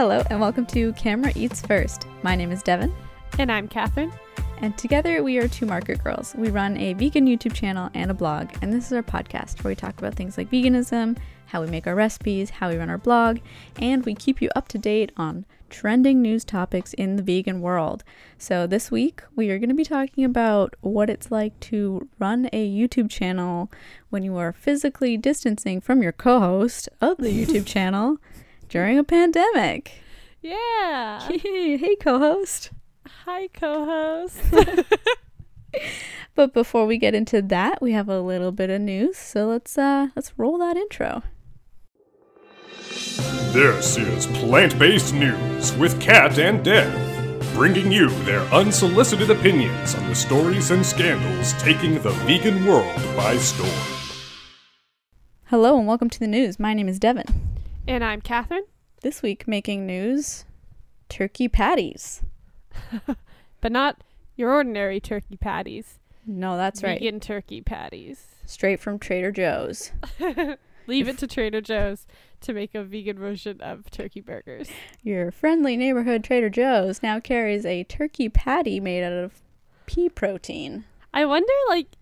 Hello, and welcome to Camera Eats First. My name is Devin, And I'm Catherine. and together we are two market girls. We run a vegan YouTube channel and a blog, and this is our podcast where we talk about things like veganism, how we make our recipes, how we run our blog, and we keep you up to date on trending news topics in the vegan world. So this week we are going to be talking about what it's like to run a YouTube channel when you are physically distancing from your co-host of the YouTube channel during a pandemic. Yeah. hey co-host. Hi, co host. But before we get into that, we have a little bit of news. So let's uh let's roll that intro. This is Plant Based News with Kat and Dev, bringing you their unsolicited opinions on the stories and scandals taking the vegan world by storm. Hello and welcome to the news. My name is Devin. And I'm Catherine. This week making news turkey patties. But not your ordinary turkey patties. No, that's right. Vegan turkey patties. Straight from Trader Joe's. Leave it to Trader Joe's to make a vegan version of turkey burgers. Your friendly neighborhood Trader Joe's now carries a turkey patty made out of pea protein. I wonder, like,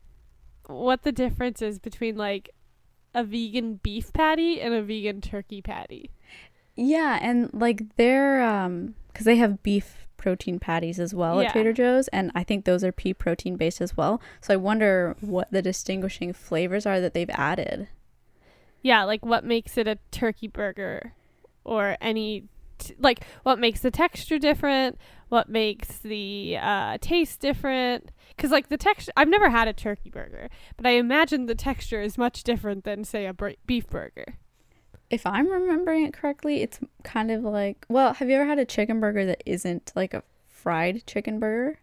what the difference is between, like, a vegan beef patty and a vegan turkey patty. Yeah, and like they're um cuz they have beef protein patties as well Yeah. at Trader Joe's and I think those are pea protein based as well. So I wonder what the distinguishing flavors are that they've added. Yeah, like, what makes it a turkey burger or any. T- like what makes the texture different what makes the uh, taste different because like the texture i've never had a turkey burger but i imagine the texture is much different than say a br- beef burger If I'm remembering it correctly, it's kind of like well, have you ever had a chicken burger that isn't like a fried chicken burger?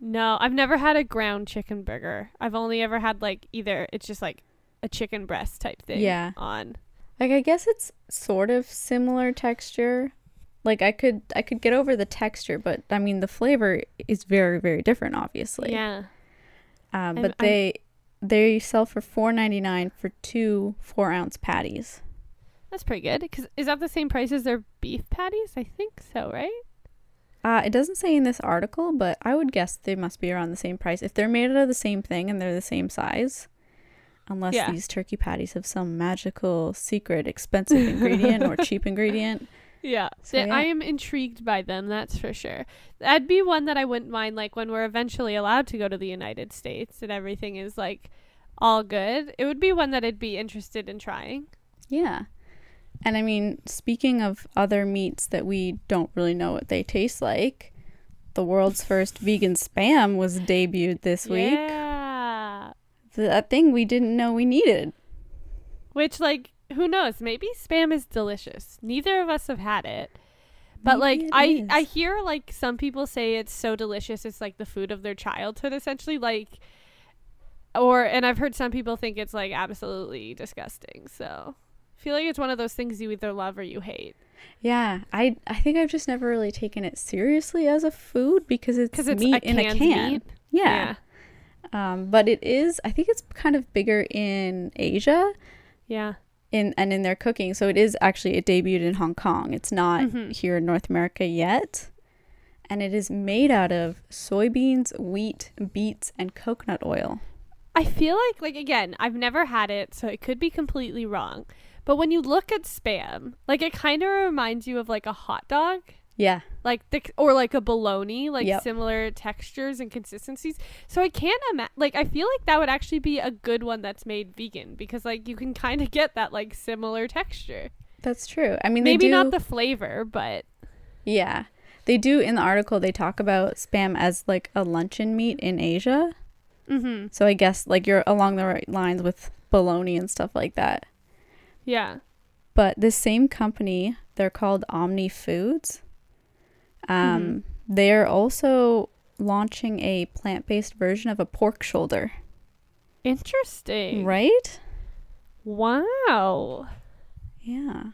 no i've never had a ground chicken burger i've only ever had like either it's just like a chicken breast type thing Yeah. on Like I guess it's sort of similar texture. Like I could I could get over the texture, but I mean the flavor is very very different obviously. yeah Um, I'm- but I'm- they they sell for four ninety nine for two four ounce patties. that's pretty good because is that the same price as their beef patties i think so right Uh, it doesn't say in this article, but I would guess they must be around the same price if they're made out of the same thing and they're the same size. Unless Yeah. these turkey patties have some magical, secret, expensive ingredient or cheap ingredient. Yeah. So, yeah. I am intrigued by them, that's for sure. That'd be one that I wouldn't mind like when we're eventually allowed to go to the United States and everything is like all good. It would be one that I'd be interested in trying. Yeah. And I mean, speaking of other meats that we don't really know what they taste like, the world's first vegan spam was debuted this week. Yeah. That thing we didn't know we needed. Which like who knows, maybe spam is delicious. Neither of us have had it. But Maybe like I is. I hear like some people say it's so delicious it's like the food of their childhood essentially like or and I've heard some people think it's like absolutely disgusting. So I feel like it's one of those things you either love or you hate. Yeah, I I think I've just never really taken it seriously as a food because it's, it's meat a in a can. meat. Yeah. Um, but it is. I think it's kind of bigger in Asia, Yeah. In and in their cooking. So it is actually it debuted in Hong Kong. It's not Mhm. here in North America yet, and it is made out of soybeans, wheat, beets, and coconut oil. I feel like like again, I've never had it, so it could be completely wrong. But when you look at spam, like it kind of reminds you of like a hot dog. Yeah, like the or like a bologna, like Yep. similar textures and consistencies. So I can't imagine. Like I feel like that would actually be a good one that's made vegan because like you can kind of get that like similar texture. that's true. I mean, they Maybe do, not the flavor, but Yeah. They do in the article they talk about spam as like a luncheon meat in Asia. mm-hmm. So I guess like you're along the right lines with bologna and stuff like that. yeah. But this same company, they're called Omni Foods. Um they're also launching a plant-based version of a pork shoulder, Interesting. right? Wow. Yeah.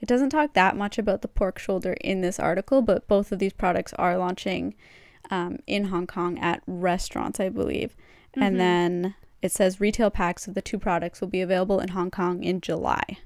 It doesn't talk that much about the pork shoulder in this article, but both of these products are launching um, in Hong Kong at restaurants, I believe. Mhm. And then it says retail packs of the two products will be available in Hong Kong in July.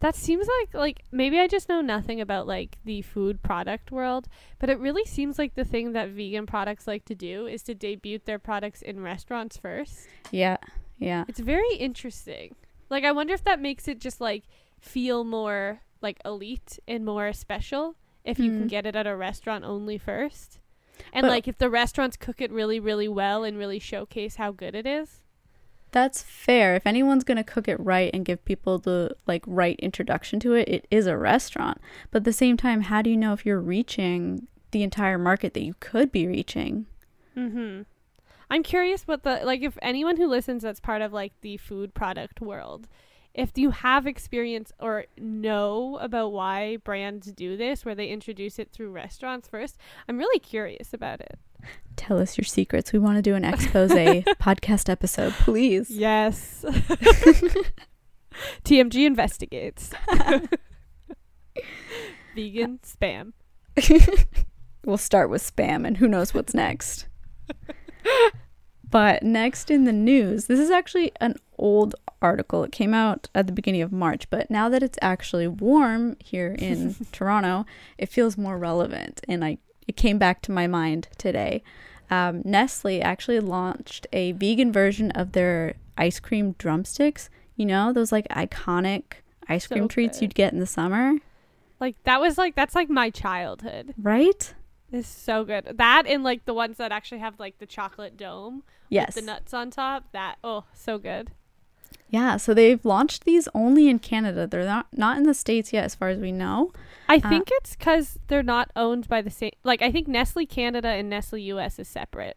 That seems like like maybe I just know nothing about like the food product world, but it really seems like the thing that vegan products like to do is to debut their products in restaurants first. Yeah. Yeah. It's very interesting. Like I wonder if that makes it just like feel more like elite and more special if you can Mm. get it at a restaurant only first. And But- like if the restaurants cook it really really well and really showcase how good it is. That's fair. If anyone's going to cook it right and give people the like right introduction to it, it is a restaurant. But at the same time, how do you know if you're reaching the entire market that you could be reaching? Mm-hmm. I'm curious what the like if anyone who listens that's part of like the food product world, if you have experience or know about why brands do this, where they introduce it through restaurants first, I'm really curious about it. Tell us your secrets. We want to do an expose podcast episode, please. Yes. TMG investigates. Vegan spam. We'll start with spam and who knows what's next. but next in the news, this is actually an old article. It came out at the beginning of March, but now that it's actually warm here in Toronto, it feels more relevant and I it came back to my mind today. Um, Nestle actually launched a vegan version of their ice cream drumsticks. You know, those like iconic ice cream So treats good. you'd get in the summer, Like that was like that's like my childhood. right? It's so good. That and like the ones that actually have like the chocolate dome Yes. with the nuts on top. That oh, so good. Yeah, so they've launched these only in Canada. They're not not in the states yet, as far as we know. I Uh, think it's because they're not owned by the same. Like I think Nestle Canada and Nestle US is separate.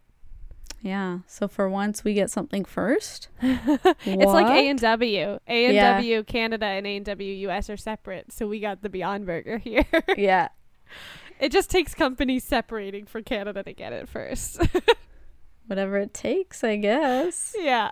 Yeah, so for once we get something first. It's like A and W. A and. W Canada and A and W US are separate. So we got the Beyond Burger here. yeah, it just takes companies separating for Canada to get it first. whatever it takes, I guess. yeah.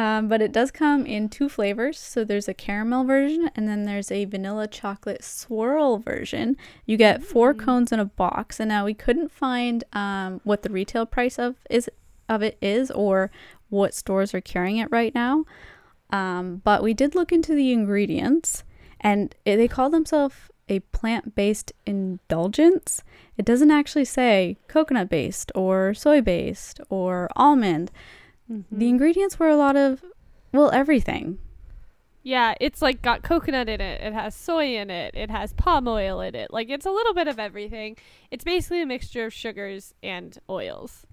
Um, but it does come in two flavors. So there's a caramel version, and then there's a vanilla chocolate swirl version. You get four Mm. cones in a box, and now we couldn't find um, what the retail price of is of it is, or what stores are carrying it right now. Um, but we did look into the ingredients, and it, they call themselves a plant-based indulgence. It doesn't actually say coconut-based or soy-based or almond. Mm-hmm. The ingredients were a lot of, well, everything. Yeah, it's like got coconut in it. It has soy in it. It has palm oil in it. Like it's a little bit of everything. It's basically a mixture of sugars and oils,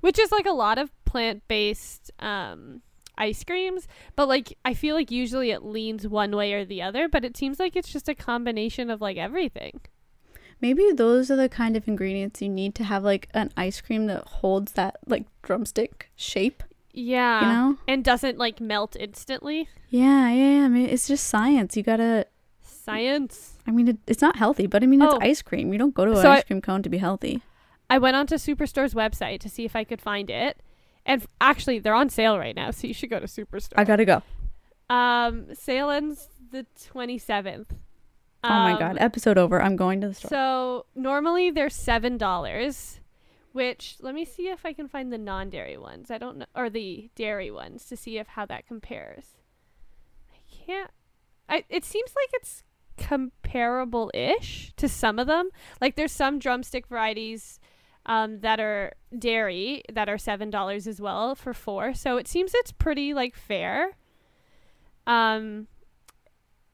which is like a lot of plant-based um, ice creams. But like I feel like usually it leans one way or the other. But it seems like it's just a combination of like everything. Maybe those are the kind of ingredients you need to have like an ice cream that holds that like drumstick shape, Yeah, you know? and doesn't like melt instantly. Yeah, yeah, yeah. I mean, it's just science. You gotta, Science. I mean, it, it's not healthy, but I mean, it's Oh. ice cream. You don't go to an So ice I- cream cone to be healthy. I went onto Superstore's website to see if I could find it. And f- actually, they're on sale right now, so you should go to Superstore. I gotta go. Um, sale ends the 27th. Oh my Um, god. Episode over. I'm going to the store. So normally they're seven dollars, which let me see if I can find the non-dairy ones. I don't know, or the dairy ones to see if how that compares. I can't. I it seems like it's comparable-ish to some of them. Like there's some drumstick varieties um, that are dairy that are seven dollars as well for four. So it seems it's pretty like fair. Um.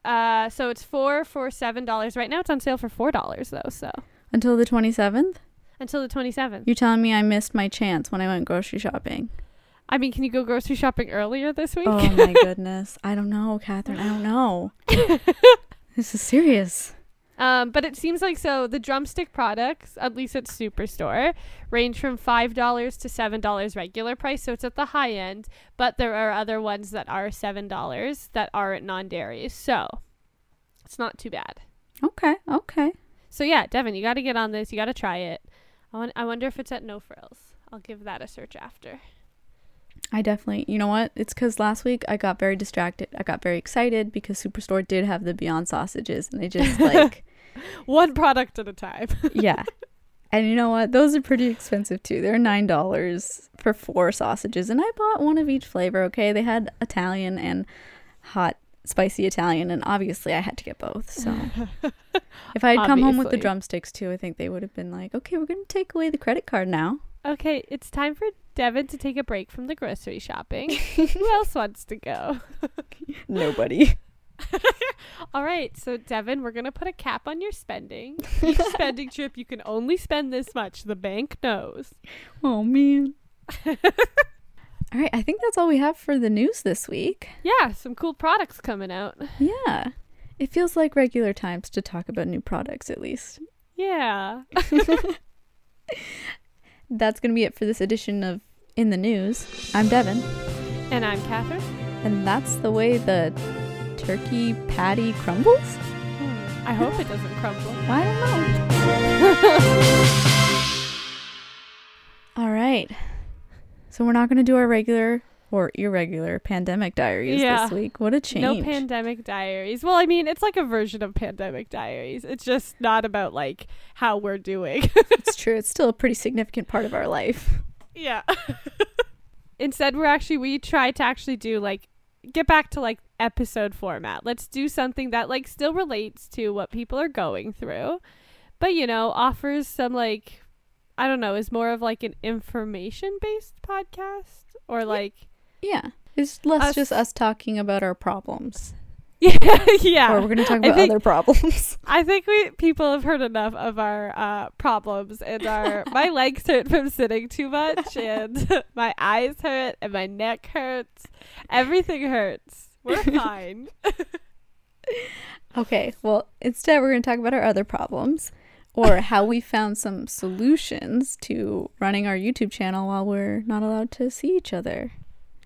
Uh. So it's four for seven dollars right now. It's on sale for four dollars though. So Until the 27th? until the twenty seventh. You're telling me I missed my chance when I went grocery shopping. I mean, can you go grocery shopping earlier this week? Oh my goodness. I don't know, Catherine. I don't know. this is serious. Um, but it seems like so the drumstick products, at least at Superstore, range from five dollars to seven dollars regular price, so it's at the high end. But there are other ones that are seven dollars that are at non-dairy, so it's not too bad. Okay, okay. So yeah, Devin, you got to get on this. You got to try it. I, won- I wonder if it's at No Frills. I'll give that a search after. I definitely, you know what? It's because last week I got very distracted. I got very excited because Superstore did have the Beyond sausages, and they just like, One product at a time. yeah. And you know what? Those are pretty expensive too. They're nine dollars for four sausages, and I bought one of each flavor. Okay, they had Italian and hot spicy Italian, and obviously I had to get both. So if I had come home with the drumsticks too, I think they would have been like, okay, we're gonna take away the credit card now. Okay, it's time for Devin to take a break from the grocery shopping. Who else wants to go? Nobody. All right, so Devin, we're gonna put a cap on your spending. Each spending trip, you can only spend this much. The bank knows. Oh man. all right, I think that's all we have for the news this week. Yeah, some cool products coming out. Yeah. It feels like regular times to talk about new products, at least. Yeah. That's going to be it for this edition of In the News. I'm Devin, And I'm Catherine. and that's the way the turkey patty crumbles? Hmm, I hope it doesn't crumble. I don't know. All right. So we're not going to do our regular or irregular pandemic diaries Yeah. this week. What a change. No pandemic diaries. Well, I mean, it's like a version of pandemic diaries. It's just not about like how we're doing. it's true. It's still a pretty significant part of our life. yeah. Instead, we're actually we try to actually do like get back to like episode format. Let's do something that like still relates to what people are going through, but you know, offers some like I don't know, is more of like an information based podcast or like Yeah. It's less Us- just us talking about our problems. yeah, yeah. Or we're going to talk about think- other problems. I think we people have heard enough of our uh, problems and our my legs hurt from sitting too much and my eyes hurt and my neck hurts. Everything hurts. We're fine. Okay, well, instead, we're going to talk about our other problems or how we found some solutions to running our YouTube channel while we're not allowed to see each other.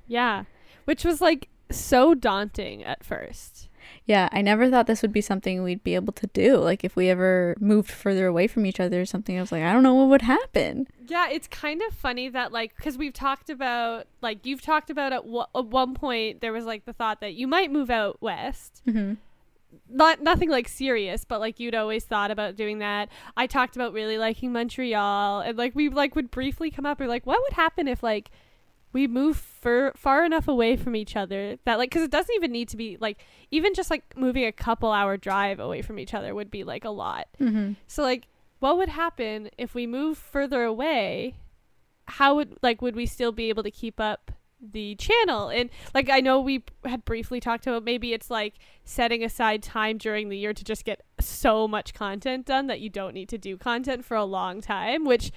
yeah, which was like so daunting at first. Yeah, I never thought this would be something we'd be able to do. Like, if we ever moved further away from each other or something, I was like, I don't know what would happen. Yeah, it's kind of funny that like because we've talked about like you've talked about at, w- at one point there was like the thought that you might move out west Mm-hmm. not nothing like serious, but like you'd always thought about doing that. I talked about really liking Montreal, and like we like would briefly come up. Or like, what would happen if like we move far far enough away from each other that like because it doesn't even need to be like even just like moving a couple hour drive away from each other would be like a lot. Mm-hmm. So like, what would happen if we move further away? How would like would we still be able to keep up the channel? And like I know we had briefly talked about maybe it's like setting aside time during the year to just get so much content done that you don't need to do content for a long time, which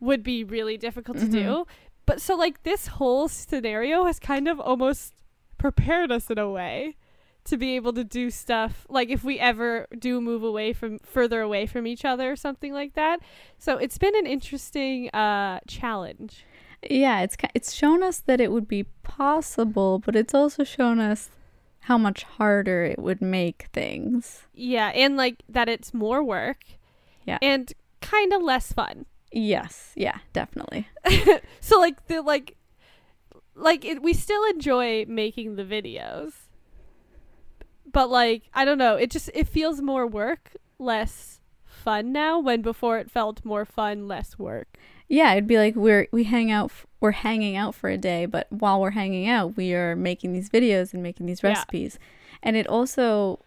would be really difficult to do. But so like this whole scenario has kind of almost prepared us in a way to be able to do stuff like if we ever do move away from further away from each other or something like that. So it's been an interesting uh challenge. Yeah, it's it's shown us that it would be possible, but it's also shown us how much harder it would make things. Yeah, and like that it's more work. Yeah. And kind of less fun. Yes, yeah, definitely. So like the like like it, we still enjoy making the videos. But like I don't know, it just it feels more work, less fun now when before it felt more fun, less work. Yeah, it'd be like we're we hang out f- we're hanging out for a day, but while we're hanging out, we are making these videos and making these Yeah. recipes. And it also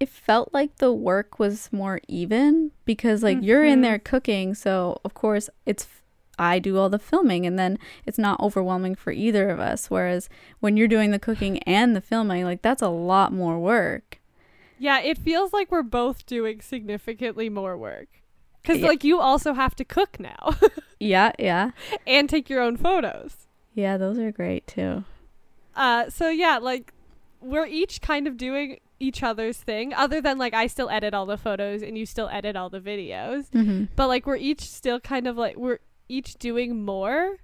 it, felt like the work was more even because like you're in there cooking, so of course it's I do all the filming and then it's not overwhelming for either of us whereas when you're doing the cooking and the filming, like that's a lot more work. Yeah, it feels like we're both doing significantly more work. Cuz Yeah. like you also have to cook now Yeah, yeah. and take your own photos. Yeah, those are great too. Uh, so yeah, like we're each kind of doing each other's thing, other than like I still edit all the photos and you still edit all the videos. hmm But like we're each still kind of like we're each doing more.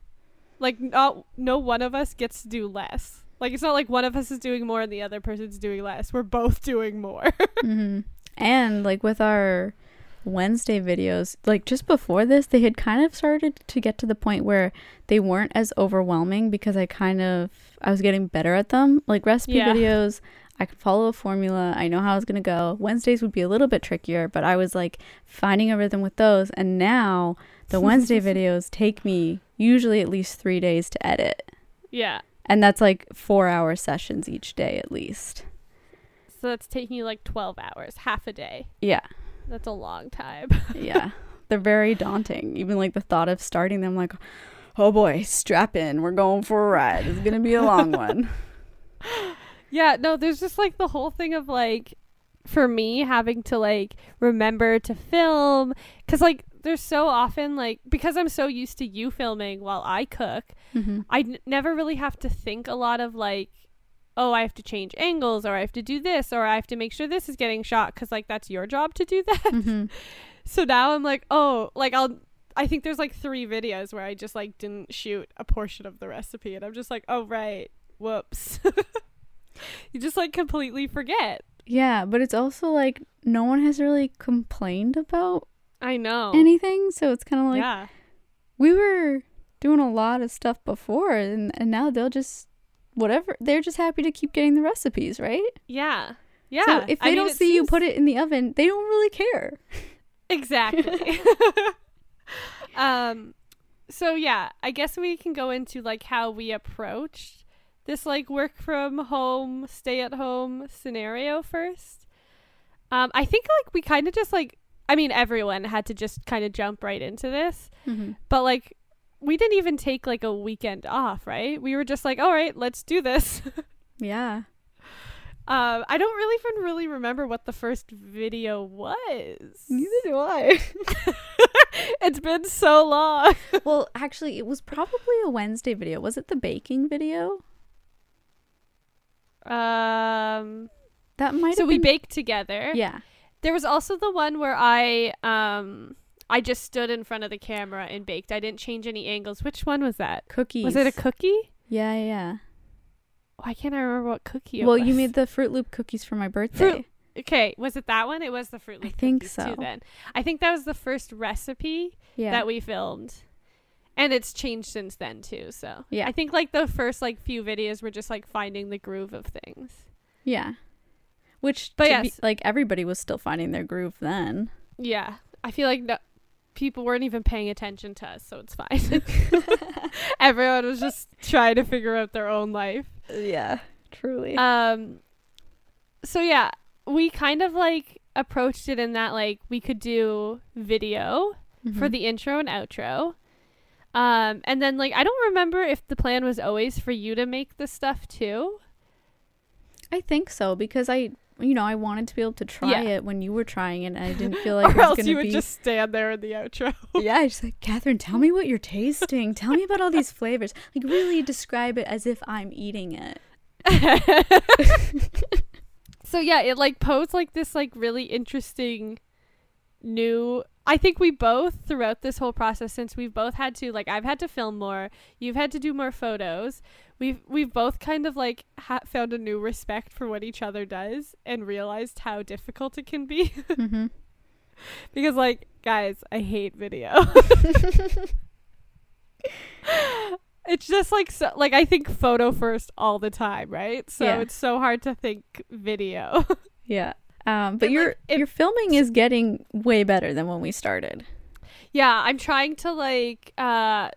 Like not no one of us gets to do less. Like it's not like one of us is doing more and the other person's doing less. We're both doing more. hmm And like with our Wednesday videos, like just before this, they had kind of started to get to the point where they weren't as overwhelming because I kind of I was getting better at them. Like recipe Yeah. videos, I could follow a formula. I know how it's gonna go. Wednesdays would be a little bit trickier, but I was like finding a rhythm with those. And now the Wednesday videos take me usually at least three days to edit, yeah. and that's like four hour sessions each day at least. So that's taking you like 12 hours, half a day. Yeah. That's a long time. Yeah. They're very daunting. Even like the thought of starting them, like, oh boy, strap in. We're going for a ride. It's going to be a long one. Yeah, no, there's just like the whole thing of like for me having to like remember to film cuz like there's so often like because I'm so used to you filming while I cook, Mm-hmm. I n- never really have to think a lot of like oh, I have to change angles or I have to do this or I have to make sure this is getting shot cuz like that's your job to do that. Mm-hmm. So now I'm like, oh, like I'll I think there's like 3 videos where I just like didn't shoot a portion of the recipe and I'm just like, "Oh, right. Whoops." you just like completely forget. Yeah, but it's also like no one has really complained about I know. anything. So it's kind of like yeah. we were doing a lot of stuff before, and, and now they'll just whatever. They're just happy to keep getting the recipes, right? Yeah. Yeah. So if they mean, don't it see you put it in the oven, they don't really care. Exactly. um so yeah, I guess we can go into like how we approached this like work from home, stay at home scenario first. Um I think like we kind of just like I mean everyone had to just kind of jump right into this, Mm-hmm. but like we didn't even take like a weekend off, right? We were just like, "All right, let's do this." Yeah. um I don't really even really remember what the first video was. Neither do I. it's been so long. well, actually, it was probably a Wednesday video. Was it the baking video? Um, That might so we been- baked together. Yeah. There was also the one where I um I just stood in front of the camera and baked. I didn't change any angles. Which one was that? Cookies. Was it a cookie? Yeah, yeah, yeah. Why can't I remember what cookie it well, was? you made the Froot Loop cookies for my birthday. Okay, was it that one? It was the Froot Loop. I think so. too then. I think that was the first recipe Yeah. that we filmed. And it's changed since then too, so. Yeah. I think like the first like few videos were just like finding the groove of things. yeah. Which, But to be- like everybody was still finding their groove then. Yeah. I feel like no, people weren't even paying attention to us, so it's fine. Everyone was just trying to figure out their own life. yeah, truly. Um so yeah, we kind of like approached it in that like we could do video for Mhm. the intro and outro. Um and then like I don't remember if the plan was always for you to make the stuff too. I think so because I, you know, I wanted to be able to try Yeah. it when you were trying it, and I didn't feel like or it was else gonna you would be. just stand there in the outro. yeah, I just like Catherine. Tell me what you're tasting. Tell me about all these flavors. Like really describe it as if I'm eating it. so yeah, it like posed like this like really interesting new I think we both throughout this whole process since we've both had to like I've had to film more, you've had to do more photos. We've we've both kind of like ha- found a new respect for what each other does and realized how difficult it can be Mm-hmm. because like guys, I hate video. it's just like so like I think photo first all the time, right? So Yeah. it's so hard to think video. Yeah. Um, but And, your like, it- your filming is getting way better than when we started. yeah, I'm trying to like uh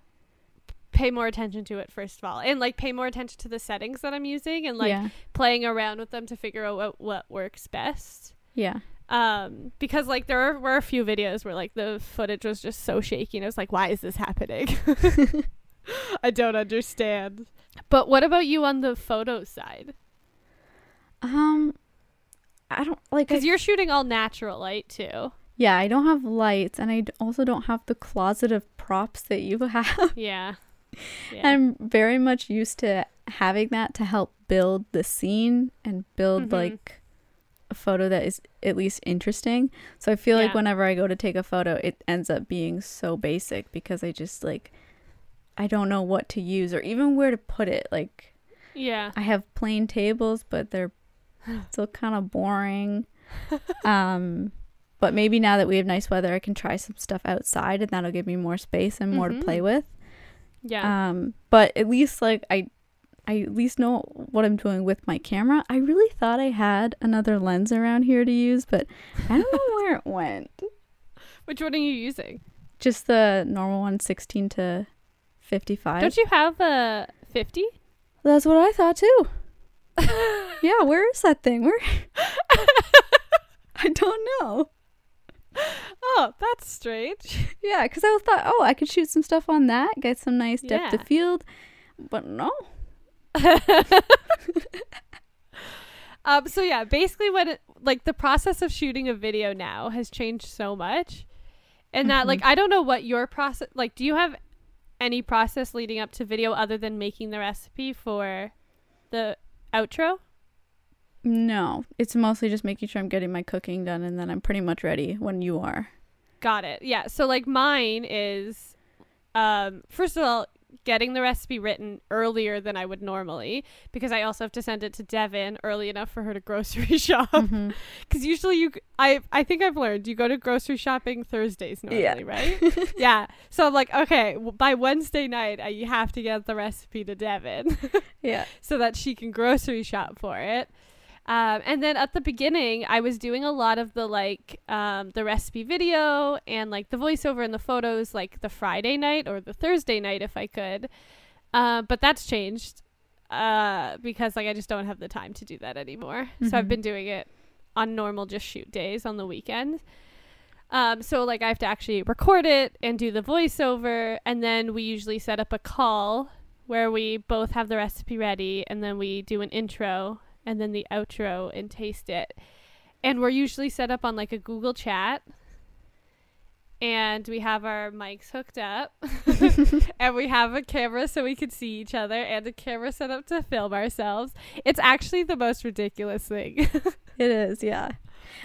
pay more attention to it first of all and like pay more attention to the settings that I'm using and like yeah. playing around with them to figure out what, what works best. Yeah. Um because like there were, were a few videos where like the footage was just so shaky and I was like why is this happening? I don't understand. But what about you on the photo side? Um, I don't like. Because you're shooting all natural light too. yeah, I don't have lights, and I also don't have the closet of props that you have. Yeah. Yeah. I'm very much used to having that to help build the scene and build Mhm. like a photo that is at least interesting. So I feel like whenever I go to take a photo, it ends up being so basic because I just like I don't know what to use or even where to put it. Like yeah. I have plain tables, but they're still kind of boring. um but maybe now that we have nice weather, I can try some stuff outside and that'll give me more space and more Mhm. to play with. Yeah. Um, but at least like I, I at least know what I'm doing with my camera. I really thought I had another lens around here to use, but I don't know where it went. Which one are you using? Just the normal one, 16 to 55. Don't you have a 50? That's what I thought too. Yeah, where is that thing? Where? I don't know. Oh, that's strange. Yeah, because I thought, oh, I could shoot some stuff on that, get some nice depth Yeah. of field, but no. um so yeah, basically what it, like the process of shooting a video now has changed so much. And that like I don't know what your process like do you have any process leading up to video other than making the recipe for the outro? No, it's mostly just making sure I'm getting my cooking done, and then I'm pretty much ready when you are. Got it. Yeah. So like mine is um first of all getting the recipe written earlier than I would normally because I also have to send it to Devin early enough for her to grocery shop Mhm. cuz usually you I I think I've learned you go to grocery shopping Thursdays normally, Yeah. right? yeah. So I'm like, okay, by Wednesday night I, you have to get the recipe to Devin Yeah. so that she can grocery shop for it. Um, and then at the beginning, I was doing a lot of the like um, the recipe video and like the voiceover and the photos like the Friday night or the Thursday night if I could. Uh, but that's changed uh, because like I just don't have the time to do that anymore. So I've Mhm. been doing it on normal just shoot days on the weekend. Um, so like I have to actually record it and do the voiceover, and then we usually set up a call where we both have the recipe ready, and then we do an intro and then the outro and taste it. And we're usually set up on like a Google Chat, and we have our mics hooked up, and we have a camera so we can see each other, and a camera set up to film ourselves. It's actually the most ridiculous thing. It is, yeah.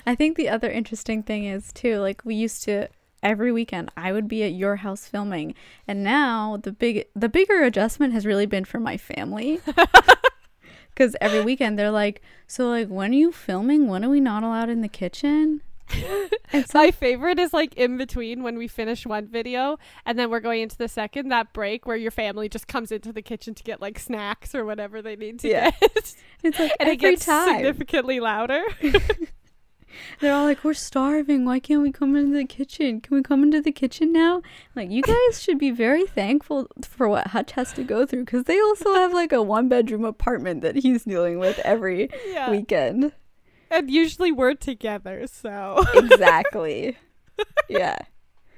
I think the other interesting thing is too, like we used to every weekend I would be at your house filming, and now the big the bigger adjustment has really been for my family. Cuz every weekend they're like, "So like when are you filming? When are we not allowed in the kitchen?" My favorite is like in between when we finish one video and then we're going into the second, that break where your family just comes into the kitchen to get like snacks or whatever they need to Yeah. get. it's like and every it gets time significantly louder. they're all like, "We're starving. Why can't we come into the kitchen? Can we come into the kitchen now?" Like, you guys should be very thankful for what Hutch has to go through because they also have like a one bedroom apartment that he's dealing with every yeah. weekend. and usually we're together, so Exactly. yeah.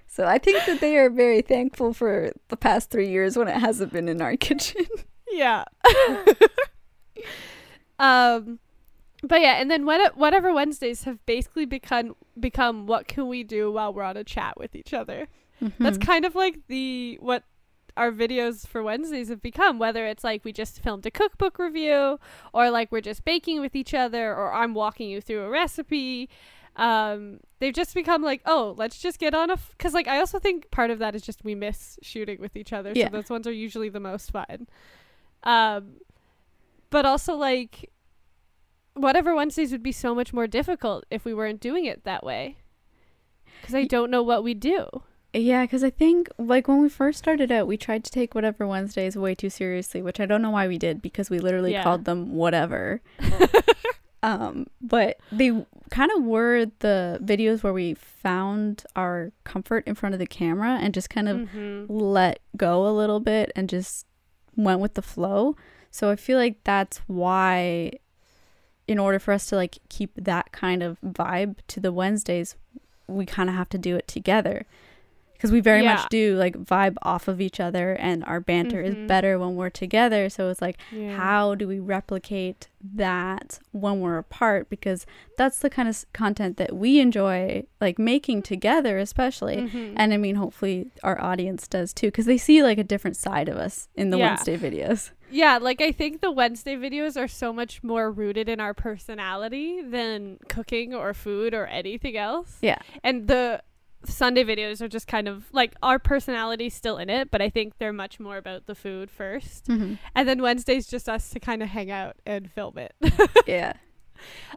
So I think that they are very thankful for the past three years when it hasn't been in our kitchen. yeah. um but yeah, and then what whatever Wednesdays have basically become become what can we do while we're on a chat with each other. That's Mm-hmm. kind of like the what our videos for Wednesdays have become, whether it's like we just filmed a cookbook review or like we're just baking with each other or I'm walking you through a recipe. Um, they've just become like, oh, let's just get on a cuz like I also think part of that is just we miss shooting with each other. Yeah. So those ones are usually the most fun. Um but also like whatever Wednesdays would be so much more difficult if we weren't doing it that way. Cuz I don't know what we do. Yeah, because I think like when we first started out, we tried to take whatever Wednesdays way too seriously, which I don't know why we did because we literally Yeah. called them whatever. um, but they kind of were the videos where we found our comfort in front of the camera and just kind of Mhm. let go a little bit and just went with the flow. So I feel like that's why in order for us to like keep that kind of vibe to the Wednesdays, we kind of have to do it together. Cuz we very Yeah. much do like vibe off of each other and our banter Mhm. is better when we're together. So it's like Yeah. how do we replicate that when we're apart because that's the kind of content that we enjoy like making together especially Mhm. and I mean, hopefully our audience does too, because they see like a different side of us in the Yeah. Wednesday videos. yeah, like I think the Wednesday videos are so much more rooted in our personality than cooking or food or anything else. Yeah. And the Sunday videos are just kind of like our personality still in it, but I think they're much more about the food first. Mm-hmm. And then Wednesday's just us to kind of hang out and film it. Yeah.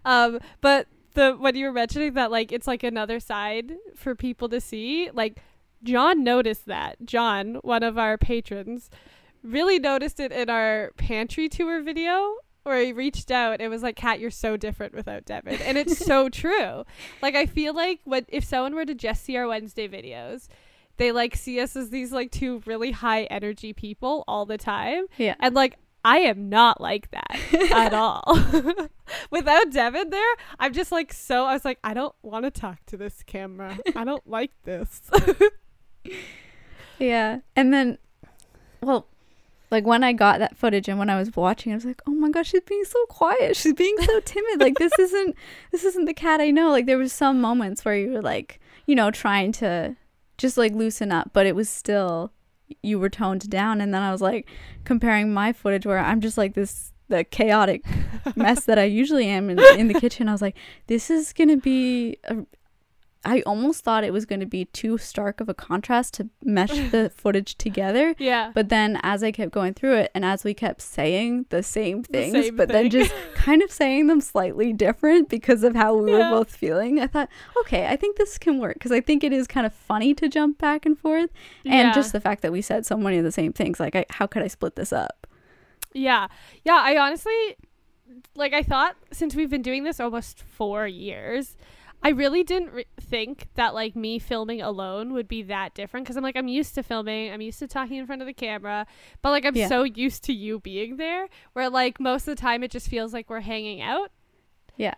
um but the when you were mentioning that like it's like another side for people to see like john noticed that john one of our patrons really noticed it in our pantry tour video where he reached out and was like kat you're so different without devin and it's so true like i feel like what if someone were to just see our wednesday videos they like see us as these like two really high energy people all the time Yeah. and like I am not like that at all. Without Devin there, I'm just like so I was like I don't want to talk to this camera. I don't like this. Yeah. And then, well, like when I got that footage and when I was watching, I was like, oh my gosh, she's being so quiet. She's being so timid. Like this isn't this isn't the Kat I know. Like there was some moments where you were like, you know, trying to just like loosen up, but it was still you were toned down. And then I was like comparing my footage where I'm just like this the chaotic mess that I usually am in, in the kitchen. I was like, this is gonna be a, I almost thought it was going to be too stark of a contrast to mesh the footage together. yeah. But then as I kept going through it and as we kept saying the same The things, same but then just kind of saying them slightly different because of how we Yeah. were both feeling, I thought, okay, I think this can work because I think it is kind of funny to jump back and forth. And Yeah. just the fact that we said so many of the same things, like, I, how could I split this up? Yeah. Yeah, I honestly like I thought since we've been doing this almost 4 years, I really didn't re- think that like me filming alone would be that different cuz I'm like I'm used to filming, I'm used to talking in front of the camera, but like I'm Yeah. so used to you being there where like most of the time it just feels like we're hanging out. Yeah.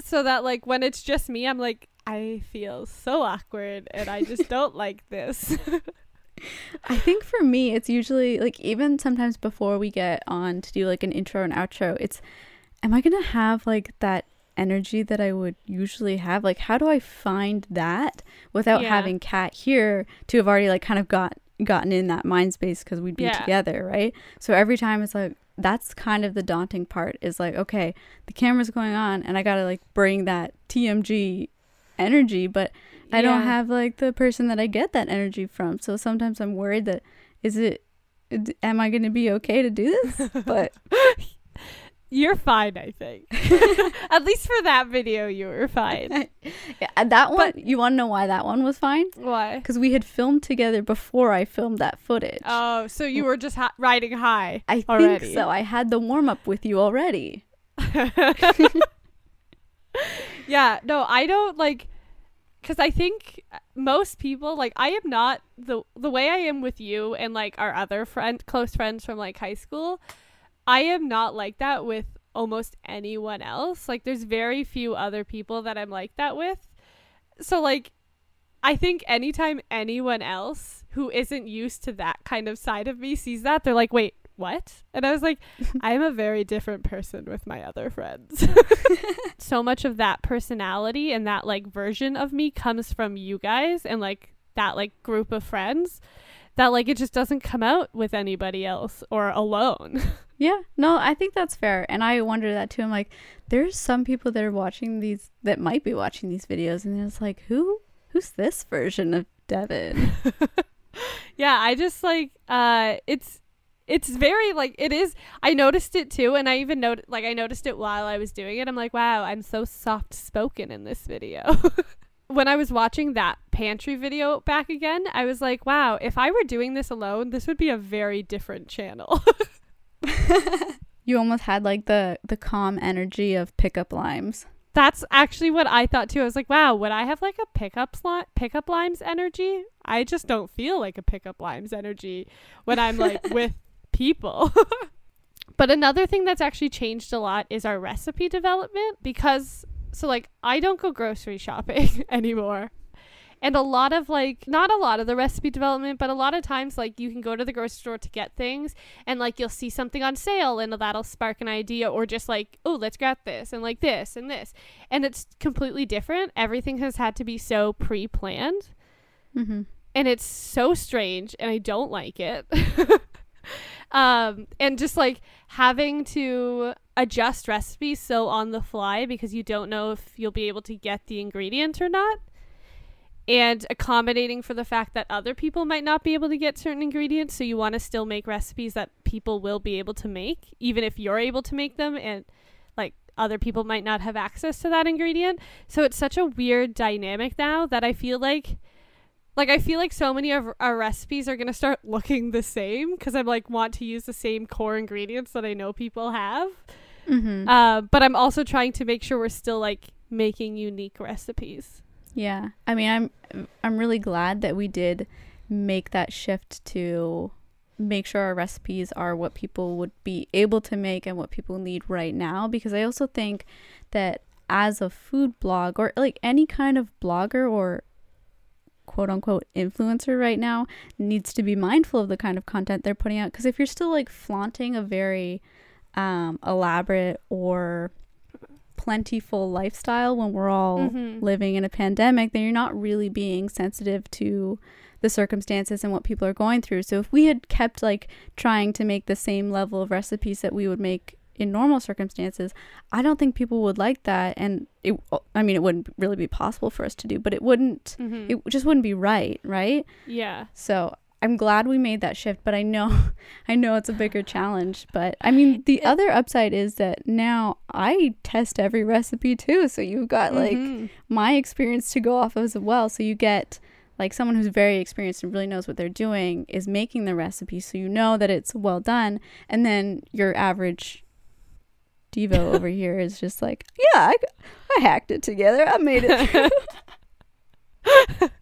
So that like when it's just me, I'm like I feel so awkward and I just don't like this. I think for me, it's usually like even sometimes before we get on to do like an intro and outro, it's am I gonna have like that energy that I would usually have? Like, how do I find that without Yeah. having Kat here to have already like kind of got gotten in that mind space because we'd be Yeah. together, right? So every time it's like that's kind of the daunting part is like, okay, the camera's going on and I gotta like bring that TMG energy, but I don't have like the person that I get that energy from. So sometimes I'm worried that is it am I going to be okay to do this? But You're fine, I think. At least for that video, you were fine. yeah, uh, that one, you want to know why that one was fine? Why? Because we had filmed together before I filmed that footage. Oh, so you were just ha- riding high. I think so. I had the warm up with you already. yeah, no, I don't like cuz I think uh, most people like I am not the the way I am with you and like our other friend close friends from like high school. I am not like that with almost anyone else. Like there's very few other people that I'm like that with. So like I think anytime anyone else who isn't used to that kind of side of me sees that, they're like, "Wait, what?" And I was like, "I am a very different person with my other friends." so much of that personality and that like version of me comes from you guys and like that like group of friends that like it just doesn't come out with anybody else or alone. Yeah, no, I think that's fair. And I wonder that too. I'm like, there's some people that are watching these, that might be watching these videos, and it's like, who, who's this version of Devin? yeah, I just like uh it's it's very like it is I noticed it too and I even noted like I noticed it while I was doing it. I'm like, wow, I'm so soft spoken in this video. when I was watching that pantry video back again, I was like, wow, if I were doing this alone, this would be a very different channel. you almost had like the the calm energy of Pick Up Limes. That's actually what I thought too. I was like, wow, would I have like a pickup sli- Pick Up Limes energy? I just don't feel like a Pick Up Limes energy when I'm like with people. but another thing that's actually changed a lot is our recipe development because so like I don't go grocery shopping anymore. And a lot of like not a lot of the recipe development, but a lot of times like you can go to the grocery store to get things and like you'll see something on sale and that'll spark an idea or just like, oh, let's grab this and like this and this. And it's completely different. Everything has had to be so pre-planned Mm-hmm. and it's so strange and I don't like it. um and just like having to adjust recipes so on the fly because you don't know if you'll be able to get the ingredient or not and accommodating for the fact that other people might not be able to get certain ingredients so you want to still make recipes that people will be able to make even if you're able to make them and like other people might not have access to that ingredient so it's such a weird dynamic now that i feel like like I feel like so many of our recipes are gonna start looking the same because I'm like want to use the same core ingredients that I know people have. Mm-hmm. Uh, but I'm also trying to make sure we're still like making unique recipes. Yeah. I mean, I'm I'm really glad that we did make that shift to make sure our recipes are what people would be able to make and what people need right now because I also think that as a food blog or like any kind of blogger or quote unquote influencer right now needs to be mindful of the kind of content they're putting out because if you're still like flaunting a very um, elaborate or plentiful lifestyle when we're all Mhm. living in a pandemic then you're not really being sensitive to the circumstances and what people are going through so if we had kept like trying to make the same level of recipes that we would make in normal circumstances i don't think people would like that and it i mean it wouldn't really be possible for us to do but it wouldn't Mhm. it just wouldn't be right right yeah. so i'm glad we made that shift but i know i know it's a bigger challenge but i mean the other upside is that now i test every recipe too so you've got like Mhm. my experience to go off of as well. So you get like someone who's very experienced and really knows what they're doing is making the recipe so you know that it's well done. And then your average devo over here is just like yeah i, I hacked it together. I made it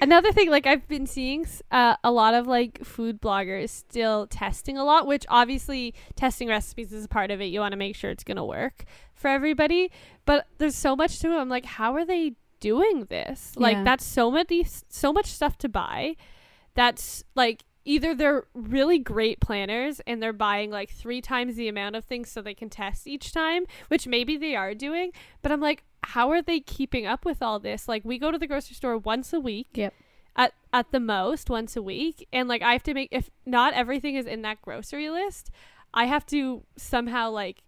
Another thing, like I've been seeing uh, a lot of like food bloggers still testing a lot, which obviously testing recipes is a part of it. You want to make sure it's gonna work for everybody, but there's so much to it. I'm like, how are they doing this? Like Yeah. that's so many, so much stuff to buy. That's like either they're really great planners and they're buying like three times the amount of things so they can test each time, which maybe they are doing. But I'm like, how are they keeping up with all this? Like we go to the grocery store once a week. Yep. At at the most once a week. And like I have to make if not everything is in that grocery list, I have to somehow like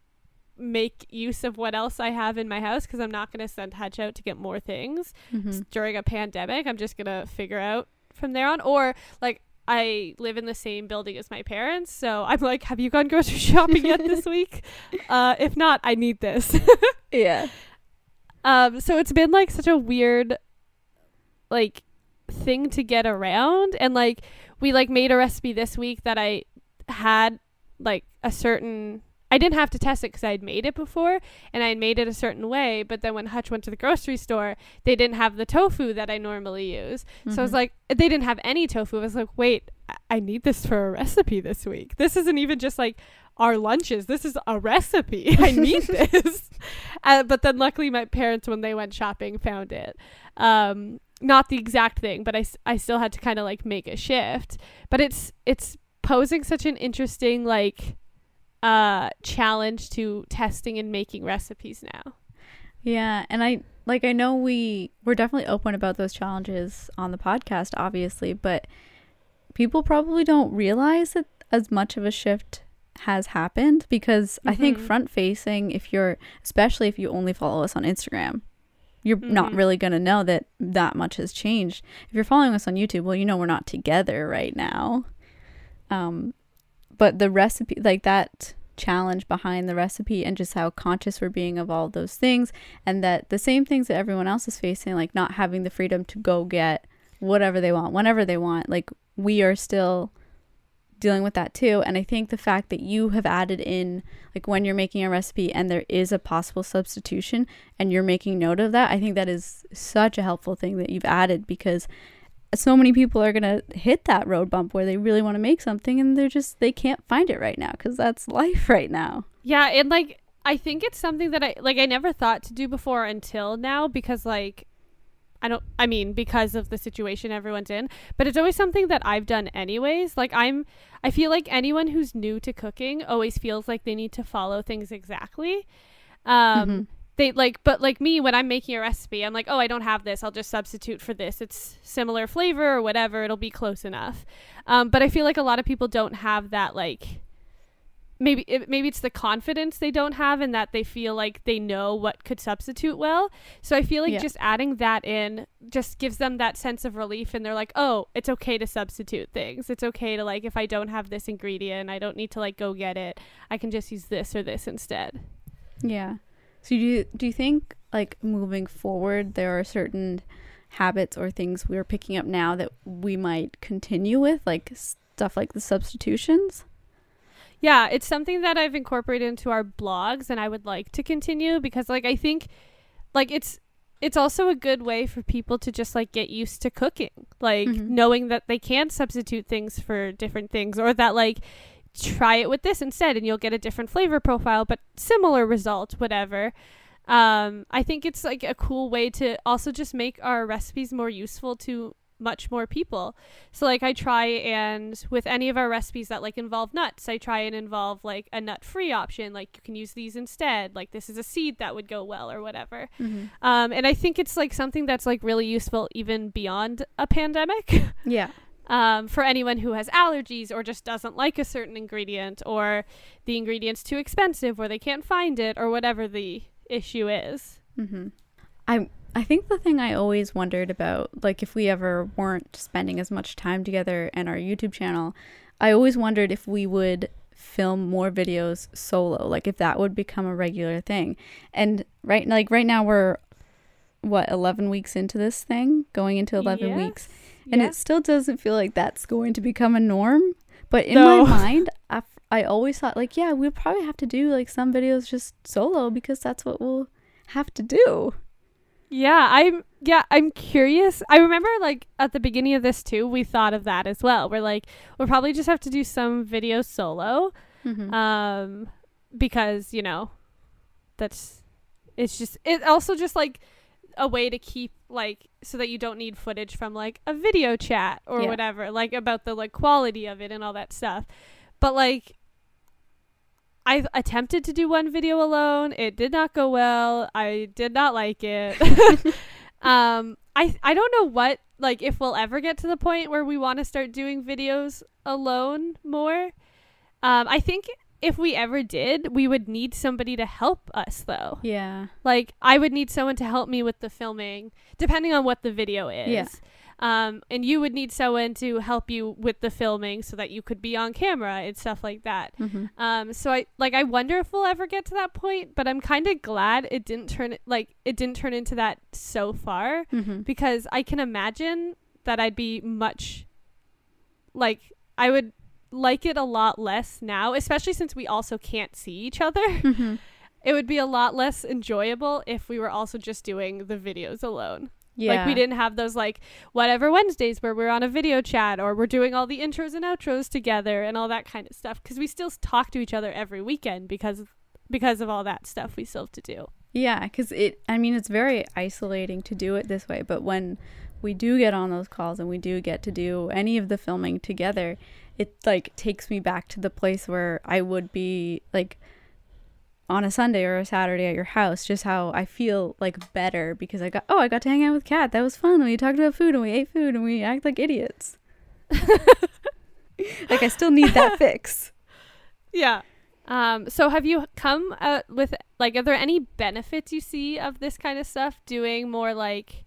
make use of what else I have in my house because I'm not going to send Hutch out to get more things Mhm. during a pandemic. I'm just gonna figure out from there on. Or like I live in the same building as my parents, so I'm like, have you gone grocery shopping yet this week? Uh, if not, I need this. yeah um, so it's been like such a weird, like, thing to get around, and like we like made a recipe this week that I had like a certain. I didn't have to test it because I had made it before and I had made it a certain way. But then when Hutch went to the grocery store, they didn't have the tofu that I normally use. So I was Mhm. like, they didn't have any tofu. I was like, wait, I- I need this for a recipe this week. This isn't even just like our lunches. This is a recipe. I need this. Uh, but then luckily my parents, when they went shopping, found it. Um, not the exact thing, but I, I still had to kind of like make a shift. But it's, it's posing such an interesting like uh challenge to testing and making recipes now. Yeah, and I like I know we we're definitely open about those challenges on the podcast obviously, but people probably don't realize that as much of a shift has happened because I think Mhm. front facing if you're especially if you only follow us on Instagram, you're not Mhm. really going to know that that much has changed. If you're following us on YouTube, well, you know we're not together right now. Um but the recipe like that challenge behind the recipe and just how conscious we're being of all those things and that the same things that everyone else is facing like not having the freedom to go get whatever they want whenever they want like we are still dealing with that too. And i think the fact that you have added in like when you're making a recipe and there is a possible substitution and you're making note of that i think that is such a helpful thing that you've added because so many people are going to hit that road bump where they really want to make something and they're just they can't find it right now because that's life right now Yeah, and like I think it's something that I like I never thought to do before until now because like I don't I mean because of the situation everyone's in, but it's always something that I've done anyways. Like I'm I feel like anyone who's new to cooking always feels like they need to follow things exactly. Um Mhm. They like but like me when I'm making a recipe, I'm like, "Oh, I don't have this. I'll just substitute for this. It's similar flavor or whatever. It'll be close enough." Um but I feel like a lot of people don't have that like maybe it, maybe it's the confidence they don't have and that they feel like they know what could substitute well. So I feel like Yeah. just adding that in just gives them that sense of relief and they're like, "Oh, it's okay to substitute things. It's okay to like if I don't have this ingredient, I don't need to like go get it. I can just use this or this instead." Yeah. So do you, do you think like moving forward there are certain habits or things we're picking up now that we might continue with like stuff like the substitutions? Yeah, it's something that I've incorporated into our blogs and I would like to continue because like I think like it's it's also a good way for people to just like get used to cooking, like Mhm. knowing that they can substitute things for different things, or that like try it with this instead, and you'll get a different flavor profile, but similar result, whatever. Um, I think it's like a cool way to also just make our recipes more useful to much more people. So like I try and with any of our recipes that like involve nuts, I try and involve like a nut free option. Like you can use these instead. Like this is a seed that would go well or whatever. Mhm. Um, and I think it's like something that's like really useful even beyond a pandemic. Yeah. Um, for anyone who has allergies or just doesn't like a certain ingredient or the ingredient's too expensive or they can't find it or whatever the issue is. Mm-hmm. I I think the thing I always wondered about, like if we ever weren't spending as much time together in our YouTube channel, I always wondered if we would film more videos solo, like if that would become a regular thing. And right, like right now we're what eleven weeks into this thing, going into eleven Yes. weeks, and Yeah. it still doesn't feel like that's going to become a norm. But in No. my mind, I, I always thought like, yeah, we'll probably have to do like some videos just solo because that's what we'll have to do. Yeah, I'm yeah, I'm curious. I remember like at the beginning of this too, we thought of that as well. We're like, we'll probably just have to do some videos solo. Mm-hmm. Um because, you know, that's it's just it also just like a way to keep like so that you don't need footage from like a video chat or Yeah. whatever, like about the like quality of it and all that stuff. But like I've attempted to do one video alone. It did not go well. I did not like it. um I I don't know what like if we'll ever get to the point where we want to start doing videos alone more. Um I think if we ever did, we would need somebody to help us though. yeah. Like I would need someone to help me with the filming, depending on what the video is. Yeah. Um, and you would need someone to help you with the filming so that you could be on camera and stuff like that. Mm-hmm. Um, so I like I wonder if we'll ever get to that point, but I'm kind of glad it didn't turn like it didn't turn into that so far Mm-hmm. because I can imagine that I'd be much like I would like it a lot less now, especially since we also can't see each other. Mm-hmm. it would be a lot less enjoyable if we were also just doing the videos alone. Yeah. Like we didn't have those like whatever Wednesdays where we're on a video chat or we're doing all the intros and outros together and all that kind of stuff because we still talk to each other every weekend because because of all that stuff we still have to do. Yeah, because it. I mean, it's very isolating to do it this way. But when we do get on those calls and we do get to do any of the filming together, it like takes me back to the place where I would be like on a Sunday or a Saturday at your house. Just how I feel like better because I got oh I got to hang out with Kat. That was fun. We talked about food and we ate food and we act like idiots. like I still need that fix. Yeah. Um, so have you come uh, with like are there any benefits you see of this kind of stuff doing more like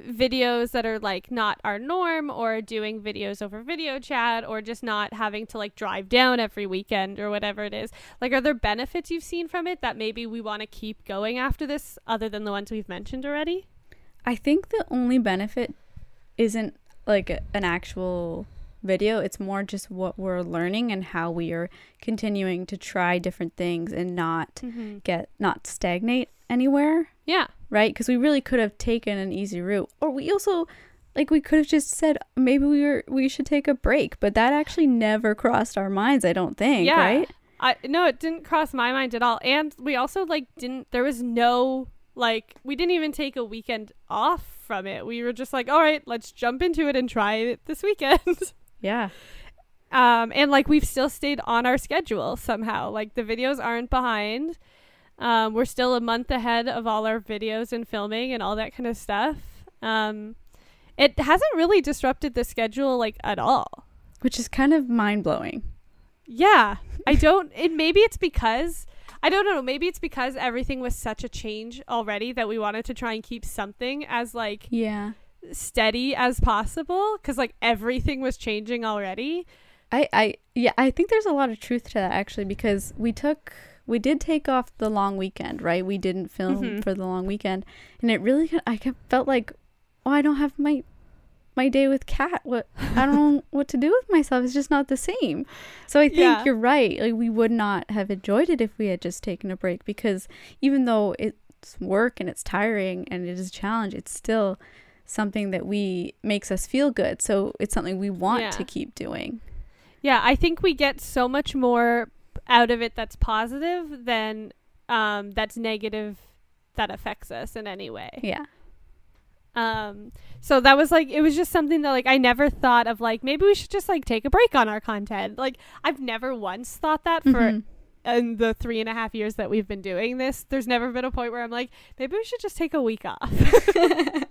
videos that are like not our norm or doing videos over video chat or just not having to like drive down every weekend or whatever it is like are there benefits you've seen from it that maybe we want to keep going after this other than the ones we've mentioned already I think the only benefit isn't like an actual video. It's more just what we're learning and how we are continuing to try different things and not mm-hmm. get not stagnate anywhere, yeah right? Because we really could have taken an easy route, or we also like we could have just said maybe we were we should take a break, but that actually never crossed our minds. I don't think, Yeah. right? I no, it didn't cross my mind at all. And we also like didn't there was no like we didn't even take a weekend off from it. We were just like, all right, let's jump into it and try it this weekend. Yeah. um and like we've still stayed on our schedule somehow. Like the videos aren't behind. Um we're still a month ahead of all our videos and filming and all that kind of stuff. Um it hasn't really disrupted the schedule like at all. Which is kind of mind blowing. Yeah. I don't it maybe it's because I don't know, maybe it's because everything was such a change already that we wanted to try and keep something as like Yeah. steady as possible cuz like everything was changing already. I, I yeah I think there's a lot of truth to that actually because we took we did take off the long weekend right we didn't film Mhm. for the long weekend and it really I kept, felt like oh I don't have my my day with Kat what I don't know what to do with myself it's just not the same so I think Yeah. you're right like we would not have enjoyed it if we had just taken a break because even though it's work and it's tiring and it is a challenge, it's still something that we makes us feel good. So it's something we want Yeah. to keep doing. Yeah, I think we get so much more out of it that's positive than um, that's negative that affects us in any way. Yeah. Um, so that was like it was just something that like I never thought of like maybe we should just like take a break on our content. Like I've never once thought that for Mhm. in the three and a half years that we've been doing this. There's never been a point where I'm like maybe we should just take a week off.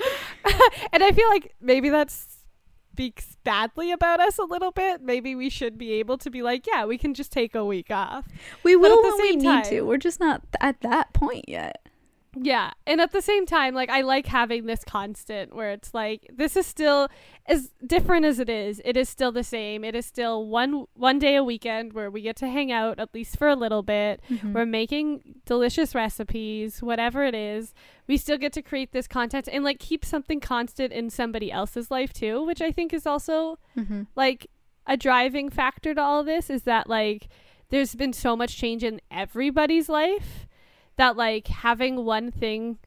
and I feel like maybe that speaks badly about us a little bit. Maybe we should be able to be like, yeah, we can just take a week off. we But at will the when we same need to. We're just not at that point yet. Yeah. And at the same time, like I like having this constant where it's like this is still as different as it is, it is still the same. It is still one one day a weekend where we get to hang out at least for a little bit. Mhm. We're making delicious recipes, whatever it is. We still get to create this content and like keep something constant in somebody else's life too, which I think is also Mhm. like a driving factor to all this is that like there's been so much change in everybody's life that like having one thing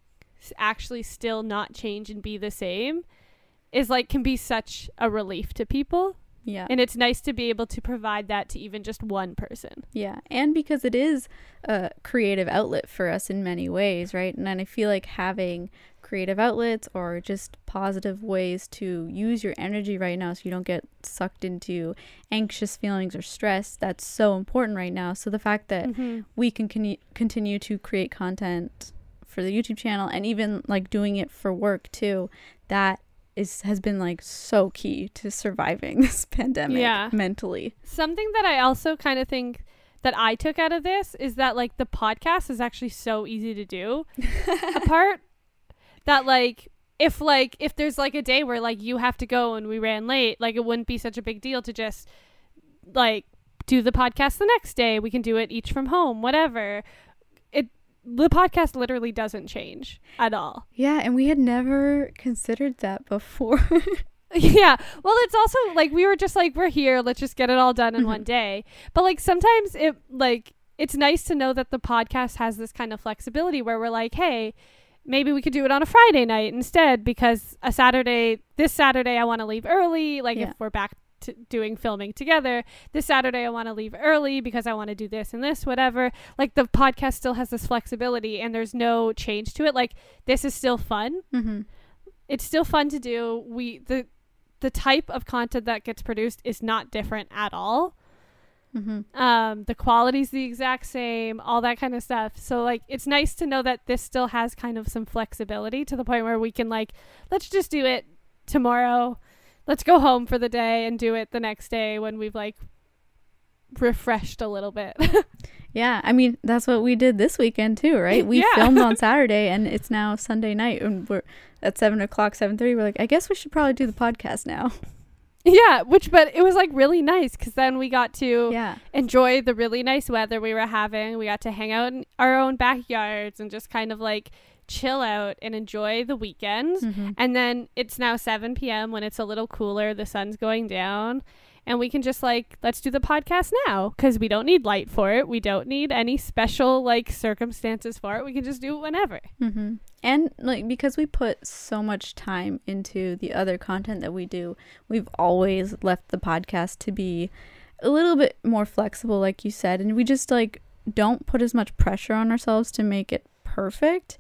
actually still not change and be the same is like can be such a relief to people Yeah. and it's nice to be able to provide that to even just one person Yeah, and because it is a creative outlet for us in many ways, right? And then I feel like having creative outlets or just positive ways to use your energy right now so you don't get sucked into anxious feelings or stress, that's so important right now. So the fact that mm-hmm. we can con- continue to create content for the YouTube channel and even like doing it for work too, that is has been like so key to surviving this pandemic Yeah. mentally. something that i also kind of think that i took out of this is that like the podcast is actually so easy to do apart that like if like if there's like a day where like you have to go and we ran late like it wouldn't be such a big deal to just like do the podcast the next day we can do it each from home whatever it the podcast literally doesn't change at all Yeah, and we had never considered that before. yeah. Well, it's also like we were just like we're here, let's just get it all done in Mhm. one day. But like sometimes it like it's nice to know that the podcast has this kind of flexibility where we're like, "Hey, maybe we could do it on a Friday night instead because a Saturday this Saturday I want to leave early, like Yeah. if we're back to doing filming together. This Saturday I want to leave early because I want to do this and this whatever. Like the podcast still has this flexibility and there's no change to it. Like this is still fun mm-hmm. it's still fun to do. We the the type of content that gets produced is not different at all. Mm-hmm. Um, the quality's the exact same, all that kind of stuff. So like it's nice to know that this still has kind of some flexibility to the point where we can like let's just do it tomorrow. Let's go home for the day and do it the next day when we've like refreshed a little bit. Yeah, I mean that's what we did this weekend too, right? We Yeah. filmed on Saturday, and it's now Sunday night, and we're at seven o'clock, seven thirty. We're like, I guess we should probably do the podcast now. Yeah, which but it was like really nice cuz then we got to Yeah, enjoy the really nice weather we were having. We got to hang out in our own backyards and just kind of like chill out and enjoy the weekends. mm-hmm. And then it's now 7 p.m. when it's a little cooler, the sun's going down, and we can just like, let's do the podcast now because we don't need light for it. We don't need any special like circumstances for it. We can just do it whenever. Mm-hmm. and like because we put so much time into the other content that we do, we've always left the podcast to be a little bit more flexible, like you said, and we just like don't put as much pressure on ourselves to make it perfect.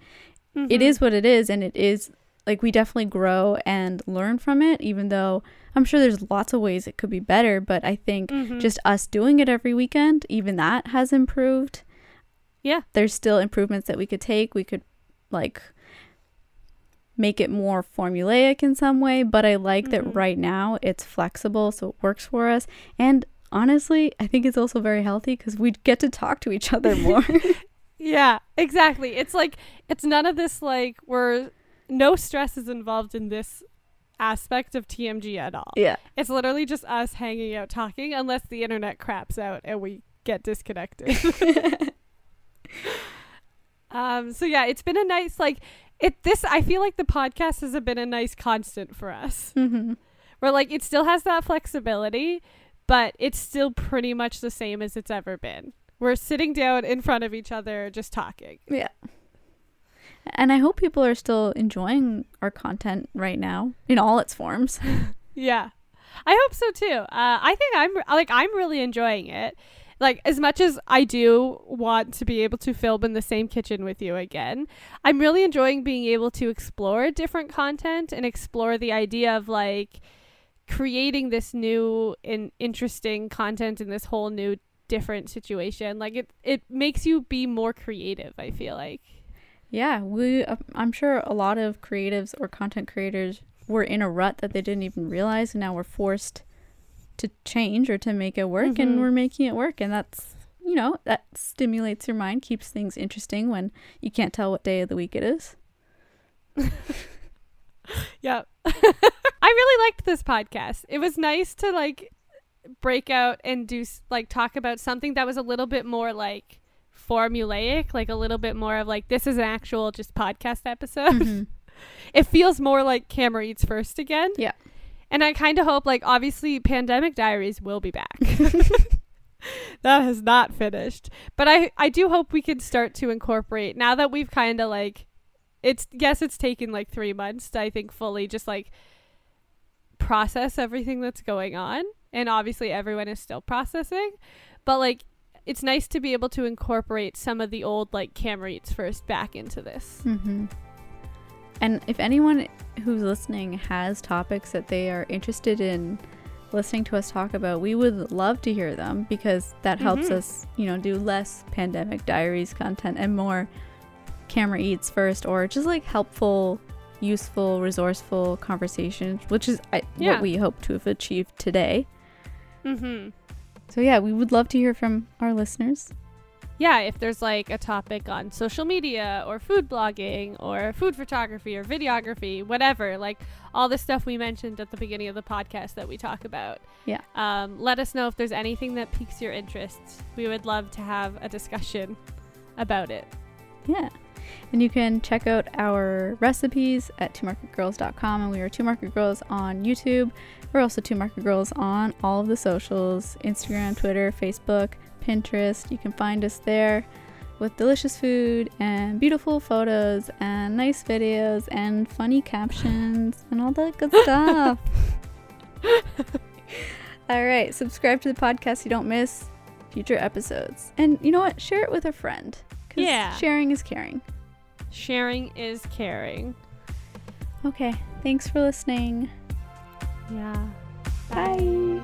it Mhm. is what it is and it is like we definitely grow and learn from it even though i'm sure there's lots of ways it could be better but i think Mhm. just us doing it every weekend even that has improved Yeah. there's still improvements that we could take we could like make it more formulaic in some way but i like Mhm. that right now it's flexible so it works for us and honestly i think it's also very healthy because we get to talk to each other more Yeah, exactly. It's like it's none of this like we're no stress is involved in this aspect of TMG at all. yeah It's literally just us hanging out talking unless the internet craps out and we get disconnected. um so yeah, it's been a nice like it this I feel like the podcast has been a nice constant for us. hmm Where like it still has that flexibility, but it's still pretty much the same as it's ever been. We're sitting down in front of each other just talking. yeah And I hope people are still enjoying our content right now in all its forms. Yeah. I hope so too. Uh, I think I'm like I'm really enjoying it. Like as much as I do want to be able to film in the same kitchen with you again, I'm really enjoying being able to explore different content and explore the idea of like creating this new and interesting content in this whole new different situation. Like it it makes you be more creative, I feel like. Yeah, we uh, I'm sure a lot of creatives or content creators were in a rut that they didn't even realize and now we're forced to change or to make it work and Mhm. we're making it work and that's you know, that stimulates your mind, keeps things interesting when you can't tell what day of the week it is. Yeah. I really liked this podcast. It was nice to like break out and do like talk about something that was a little bit more like formulaic, like a little bit more of like this is an actual just podcast episode. Mhm. it feels more like camera eats first again. Yeah. And I kind of hope like obviously Pandemic Diaries will be back. that has not finished. But I I do hope we can start to incorporate now that we've kind of like it's yes it's taken like 3 months to I think fully just like process everything that's going on and obviously everyone is still processing but like it's nice to be able to incorporate some of the old like camera eats first back into this hmm And if anyone who's listening has topics that they are interested in listening to us talk about, we would love to hear them because that helps Mhm. us, you know, do less pandemic diaries content and more camera eats first or just like helpful, useful, resourceful conversations, which is I, Yeah. what we hope to have achieved today. mhm So yeah, we would love to hear from our listeners. yeah, if there's like a topic on social media or food blogging or food photography or videography, whatever, like all the stuff we mentioned at the beginning of the podcast that we talk about. Yeah. Um, let us know if there's anything that piques your interest. We would love to have a discussion about it. Yeah. And you can check out our recipes at twomarketgirls.com. And we are Two Market Girls on YouTube. We're also Two Market Girls on all of the socials Instagram, Twitter, Facebook, Pinterest. You can find us there with delicious food and beautiful photos and nice videos and funny captions and all that good stuff. all right. Subscribe to the podcast so you don't miss future episodes. And you know what? Share it with a friend. 'cause Yeah. Sharing is caring. Sharing is caring. Okay. Thanks for listening. Yeah. Bye.